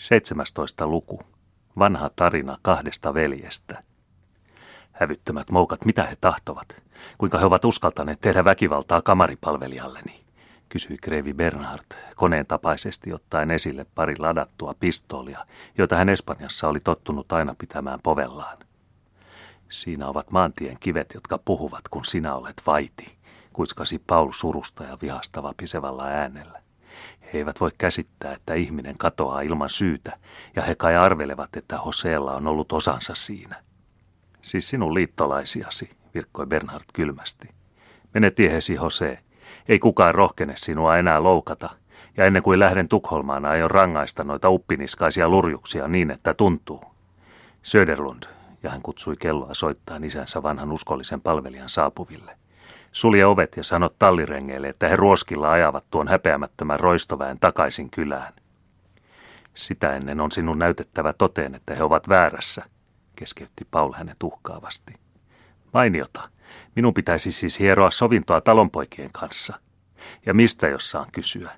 17. luku. Vanha tarina kahdesta veljestä. Hävyttömät moukat, mitä he tahtovat? Kuinka he ovat uskaltaneet tehdä väkivaltaa kamaripalvelijalleni? kysyi Krevi Bernhard koneen tapaisesti ottaen esille pari ladattua pistoolia, joita hän Espanjassa oli tottunut aina pitämään povellaan. Siinä ovat maantien kivet, jotka puhuvat, kun sinä olet vaiti, kuiskasi Paul surusta ja vihasta vapisevalla äänellä. He eivät voi käsittää, että ihminen katoaa ilman syytä, ja he kai arvelevat, että Hoseella on ollut osansa siinä. Siis sinun liittolaisiasi, virkkoi Bernhard kylmästi. Mene tiehesi, Hose. Ei kukaan rohkene sinua enää loukata, ja ennen kuin lähden Tukholmaan aion rangaista noita uppiniskaisia lurjuksia niin, että tuntuu. Söderlund, ja hän kutsui kelloa soittaa isänsä vanhan uskollisen palvelijan saapuville. Sulje ovet ja sano tallirengeille, että he ruoskilla ajavat tuon häpeämättömän roistoväen takaisin kylään. Sitä ennen on sinun näytettävä toteen, että he ovat väärässä, keskeytti Paul hänet uhkaavasti. Mainiota, minun pitäisi siis hieroa sovintoa talonpoikien kanssa. Ja mistä jos saan kysyä?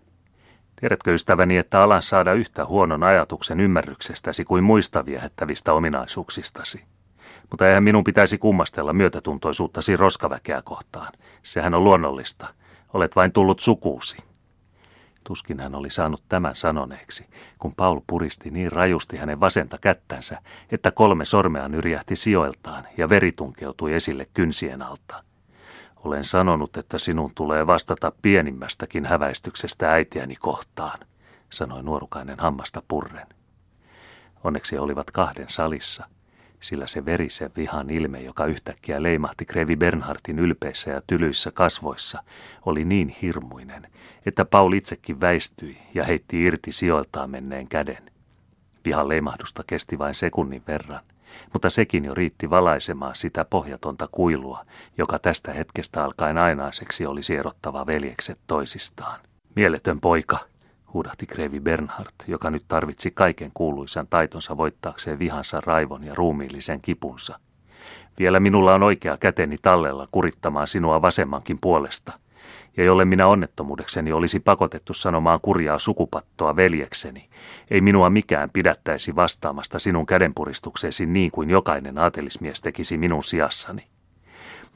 Tiedätkö ystäväni, että alan saada yhtä huonon ajatuksen ymmärryksestäsi kuin muista viehättävistä ominaisuuksistasi? Mutta eihän minun pitäisi kummastella myötätuntoisuuttasi roskaväkeä kohtaan. Sehän on luonnollista. Olet vain tullut sukuusi. Tuskin hän oli saanut tämän sanoneeksi, kun Paul puristi niin rajusti hänen vasenta kättänsä, että kolme sormea nyrjähti sijoiltaan ja veri tunkeutui esille kynsien alta. Olen sanonut, että sinun tulee vastata pienimmästäkin häväistyksestä äitiäni kohtaan, sanoi nuorukainen hammasta purren. Onneksi olivat kahden salissa – sillä se verisen vihan ilme, joka yhtäkkiä leimahti Krevi Bernhardin ylpeissä ja tylyissä kasvoissa, oli niin hirmuinen, että Paul itsekin väistyi ja heitti irti sijoiltaan menneen käden. Vihan leimahdusta kesti vain sekunnin verran, mutta sekin jo riitti valaisemaan sitä pohjatonta kuilua, joka tästä hetkestä alkaen ainaiseksi oli erottava veljekset toisistaan. Mieletön poika, huudahti Krevi Bernhard, joka nyt tarvitsi kaiken kuuluisan taitonsa voittaakseen vihansa raivon ja ruumiillisen kipunsa. Vielä minulla on oikea käteni tallella kurittamaan sinua vasemmankin puolesta. Ja jolle minä onnettomuudekseni olisi pakotettu sanomaan kurjaa sukupattoa veljekseni, ei minua mikään pidättäisi vastaamasta sinun kädenpuristukseesi niin kuin jokainen aatelismies tekisi minun sijassani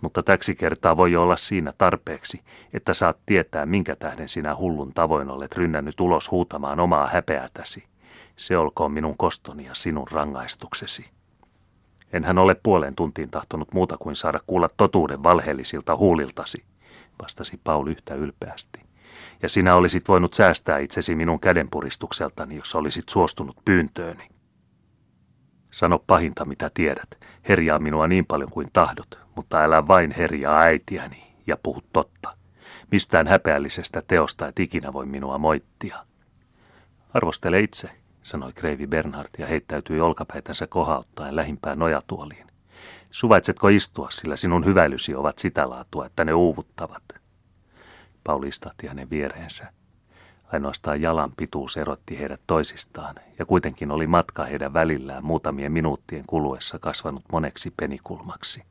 mutta täksi kertaa voi olla siinä tarpeeksi, että saat tietää, minkä tähden sinä hullun tavoin olet rynnännyt ulos huutamaan omaa häpeätäsi. Se olkoon minun kostoni ja sinun rangaistuksesi. Enhän ole puolen tuntiin tahtonut muuta kuin saada kuulla totuuden valheellisilta huuliltasi, vastasi Paul yhtä ylpeästi. Ja sinä olisit voinut säästää itsesi minun kädenpuristukseltani, jos olisit suostunut pyyntööni. Sano pahinta, mitä tiedät. Herjaa minua niin paljon kuin tahdot, mutta älä vain herjaa äitiäni ja puhu totta. Mistään häpeällisestä teosta et ikinä voi minua moittia. Arvostele itse, sanoi Kreivi Bernhard ja heittäytyi olkapäitänsä kohauttaen lähimpään nojatuoliin. Suvaitsetko istua, sillä sinun hyväilysi ovat sitä laatua, että ne uuvuttavat. Pauli istahti hänen viereensä. Ainoastaan jalan pituus erotti heidät toisistaan, ja kuitenkin oli matka heidän välillään muutamien minuuttien kuluessa kasvanut moneksi penikulmaksi.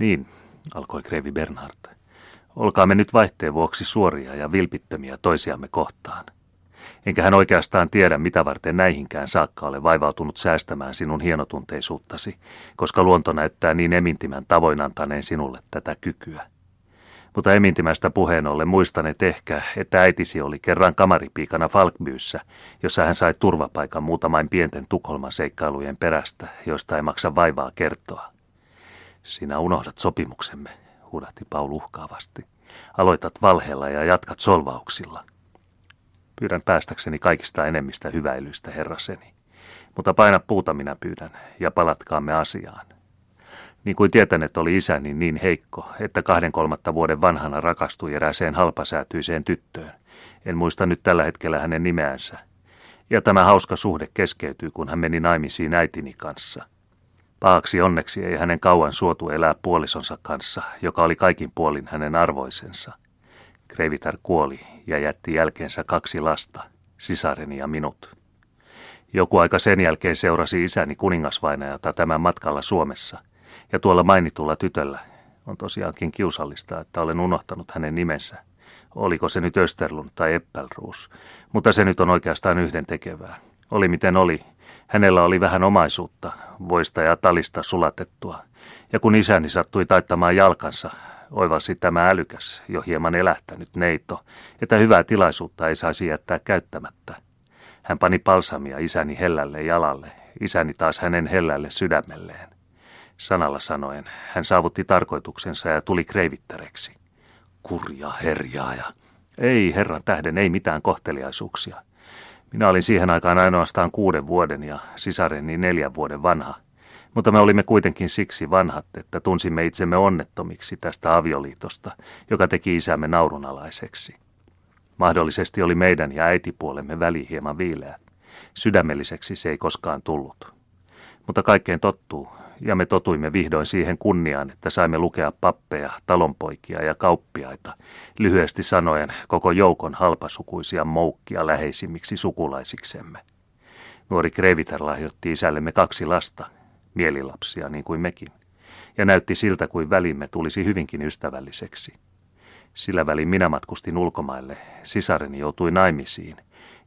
Niin, alkoi Krevi Bernhard. Olkaamme nyt vaihteen vuoksi suoria ja vilpittömiä toisiamme kohtaan. Enkä hän oikeastaan tiedä, mitä varten näihinkään saakka ole vaivautunut säästämään sinun hienotunteisuuttasi, koska luonto näyttää niin emintimän tavoin antaneen sinulle tätä kykyä. Mutta emintimästä puheen ollen muistanet ehkä, että äitisi oli kerran kamaripiikana Falkbyyssä, jossa hän sai turvapaikan muutamain pienten Tukholman seikkailujen perästä, joista ei maksa vaivaa kertoa. Sinä unohdat sopimuksemme, huudahti Paul uhkaavasti. Aloitat valheella ja jatkat solvauksilla. Pyydän päästäkseni kaikista enemmistä hyväilyistä, herraseni. Mutta paina puuta minä pyydän, ja palatkaamme asiaan. Niin kuin tietänet oli isäni niin heikko, että kahden kolmatta vuoden vanhana rakastui erääseen halpasäätyiseen tyttöön. En muista nyt tällä hetkellä hänen nimeänsä. Ja tämä hauska suhde keskeytyi, kun hän meni naimisiin äitini kanssa. Pahaksi onneksi ei hänen kauan suotu elää puolisonsa kanssa, joka oli kaikin puolin hänen arvoisensa. Kreivitar kuoli ja jätti jälkeensä kaksi lasta, sisareni ja minut. Joku aika sen jälkeen seurasi isäni kuningasvainajata tämän matkalla Suomessa – ja tuolla mainitulla tytöllä on tosiaankin kiusallista, että olen unohtanut hänen nimensä. Oliko se nyt Österlund tai Eppelruus, mutta se nyt on oikeastaan yhden tekevää. Oli miten oli. Hänellä oli vähän omaisuutta, voista ja talista sulatettua. Ja kun isäni sattui taittamaan jalkansa, oivalsi tämä älykäs, jo hieman elähtänyt neito, että hyvää tilaisuutta ei saisi jättää käyttämättä. Hän pani palsamia isäni hellälle jalalle, isäni taas hänen hellälle sydämelleen. Sanalla sanoen, hän saavutti tarkoituksensa ja tuli kreivittäreksi. Kurja herjaaja. Ei, herran tähden, ei mitään kohteliaisuuksia. Minä olin siihen aikaan ainoastaan kuuden vuoden ja sisareni neljän vuoden vanha. Mutta me olimme kuitenkin siksi vanhat, että tunsimme itsemme onnettomiksi tästä avioliitosta, joka teki isämme naurunalaiseksi. Mahdollisesti oli meidän ja äitipuolemme väli hieman viileä. Sydämelliseksi se ei koskaan tullut. Mutta kaikkeen tottuu, ja me totuimme vihdoin siihen kunniaan, että saimme lukea pappeja, talonpoikia ja kauppiaita, lyhyesti sanoen koko joukon halpasukuisia moukkia läheisimmiksi sukulaisiksemme. Nuori Kreviter lahjoitti isällemme kaksi lasta, mielilapsia niin kuin mekin, ja näytti siltä kuin välimme tulisi hyvinkin ystävälliseksi. Sillä välin minä matkustin ulkomaille, sisareni joutui naimisiin,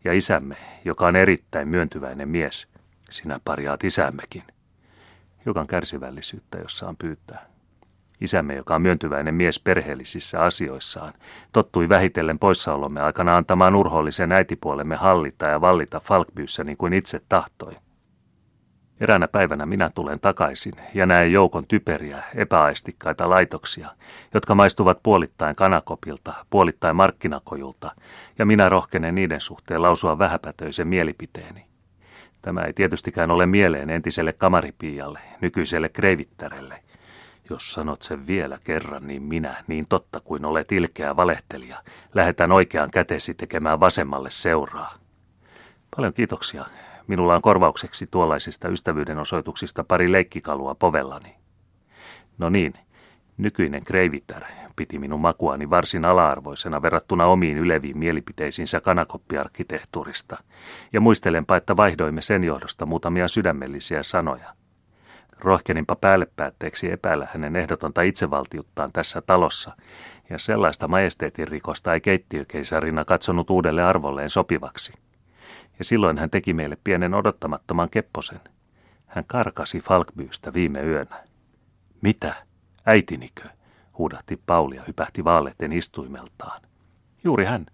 ja isämme, joka on erittäin myöntyväinen mies, sinä parjaat isämmekin hiukan kärsivällisyyttä, jossa on pyytää. Isämme, joka on myöntyväinen mies perheellisissä asioissaan, tottui vähitellen poissaolomme aikana antamaan urhoollisen äitipuolemme hallita ja vallita Falkbyyssä niin kuin itse tahtoi. Eräänä päivänä minä tulen takaisin ja näen joukon typeriä, epäaistikkaita laitoksia, jotka maistuvat puolittain kanakopilta, puolittain markkinakojulta, ja minä rohkenen niiden suhteen lausua vähäpätöisen mielipiteeni. Tämä ei tietystikään ole mieleen entiselle kamaripiialle, nykyiselle kreivittärelle. Jos sanot sen vielä kerran, niin minä, niin totta kuin olet ilkeä valehtelija, lähetän oikean kätesi tekemään vasemmalle seuraa. Paljon kiitoksia. Minulla on korvaukseksi tuollaisista ystävyyden osoituksista pari leikkikalua povellani. No niin, Nykyinen Kreivitar piti minun makuani varsin ala-arvoisena verrattuna omiin yleviin mielipiteisiinsä kanakoppiarkkitehtuurista, ja muistelenpa, että vaihdoimme sen johdosta muutamia sydämellisiä sanoja. Rohkeninpa päälle päätteeksi epäillä hänen ehdotonta itsevaltiuttaan tässä talossa, ja sellaista majesteetin rikosta ei keittiökeisarina katsonut uudelle arvolleen sopivaksi. Ja silloin hän teki meille pienen odottamattoman kepposen. Hän karkasi Falkbyystä viime yönä. Mitä? Äitinikö? huudahti Pauli ja hypähti vaaletten istuimeltaan. Juuri hän.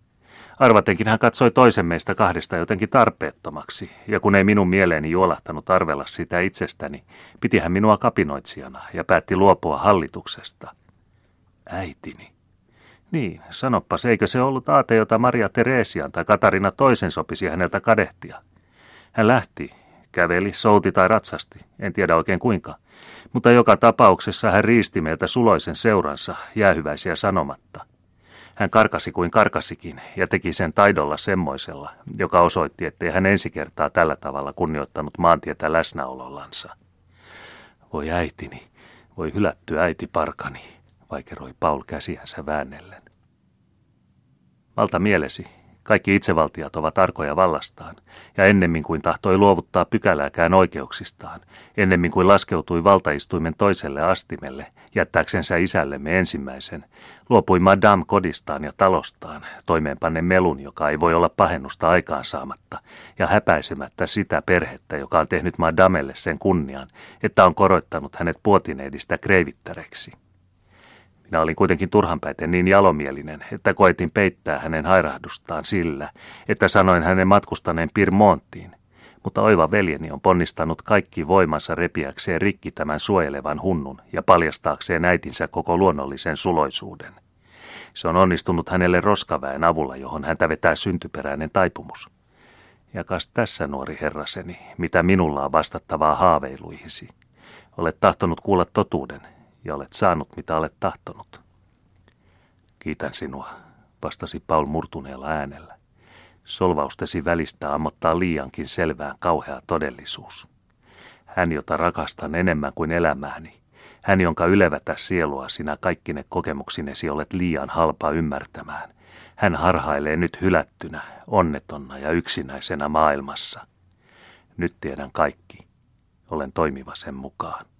Arvatenkin hän katsoi toisen meistä kahdesta jotenkin tarpeettomaksi, ja kun ei minun mieleeni juolahtanut arvella sitä itsestäni, piti hän minua kapinoitsijana ja päätti luopua hallituksesta. Äitini. Niin, sanoppas, eikö se ollut aate, jota Maria Teresian tai Katarina toisen sopisi häneltä kadehtia? Hän lähti, käveli, souti tai ratsasti, en tiedä oikein kuinka – mutta joka tapauksessa hän riisti meiltä suloisen seuransa, jäähyväisiä sanomatta. Hän karkasi kuin karkasikin ja teki sen taidolla semmoisella, joka osoitti, ettei hän ensi kertaa tällä tavalla kunnioittanut maantietä läsnäolollansa. Voi äitini, voi hylätty äiti parkani, vaikeroi Paul käsiänsä väännellen. Malta mielesi, kaikki itsevaltiat ovat arkoja vallastaan, ja ennemmin kuin tahtoi luovuttaa pykälääkään oikeuksistaan, ennemmin kuin laskeutui valtaistuimen toiselle astimelle, jättääksensä isällemme ensimmäisen, luopui Madame kodistaan ja talostaan, toimeenpanne melun, joka ei voi olla pahennusta aikaansaamatta, ja häpäisemättä sitä perhettä, joka on tehnyt Madamelle sen kunnian, että on koroittanut hänet puotineidistä kreivittäreksi. Minä olin kuitenkin turhanpäiten niin jalomielinen, että koetin peittää hänen hairahdustaan sillä, että sanoin hänen matkustaneen Pirmonttiin. Mutta oiva veljeni on ponnistanut kaikki voimansa repiäkseen rikki tämän suojelevan hunnun ja paljastaakseen äitinsä koko luonnollisen suloisuuden. Se on onnistunut hänelle roskaväen avulla, johon häntä vetää syntyperäinen taipumus. Ja kas tässä, nuori herraseni, mitä minulla on vastattavaa haaveiluihisi. Olet tahtonut kuulla totuuden, ja olet saanut mitä olet tahtonut. Kiitän sinua, vastasi Paul murtuneella äänellä. Solvaustesi välistä ammottaa liiankin selvään kauhea todellisuus. Hän, jota rakastan enemmän kuin elämääni, hän, jonka ylevätä sielua sinä kaikkine kokemuksinesi olet liian halpa ymmärtämään. Hän harhailee nyt hylättynä, onnetonna ja yksinäisenä maailmassa. Nyt tiedän kaikki. Olen toimiva sen mukaan.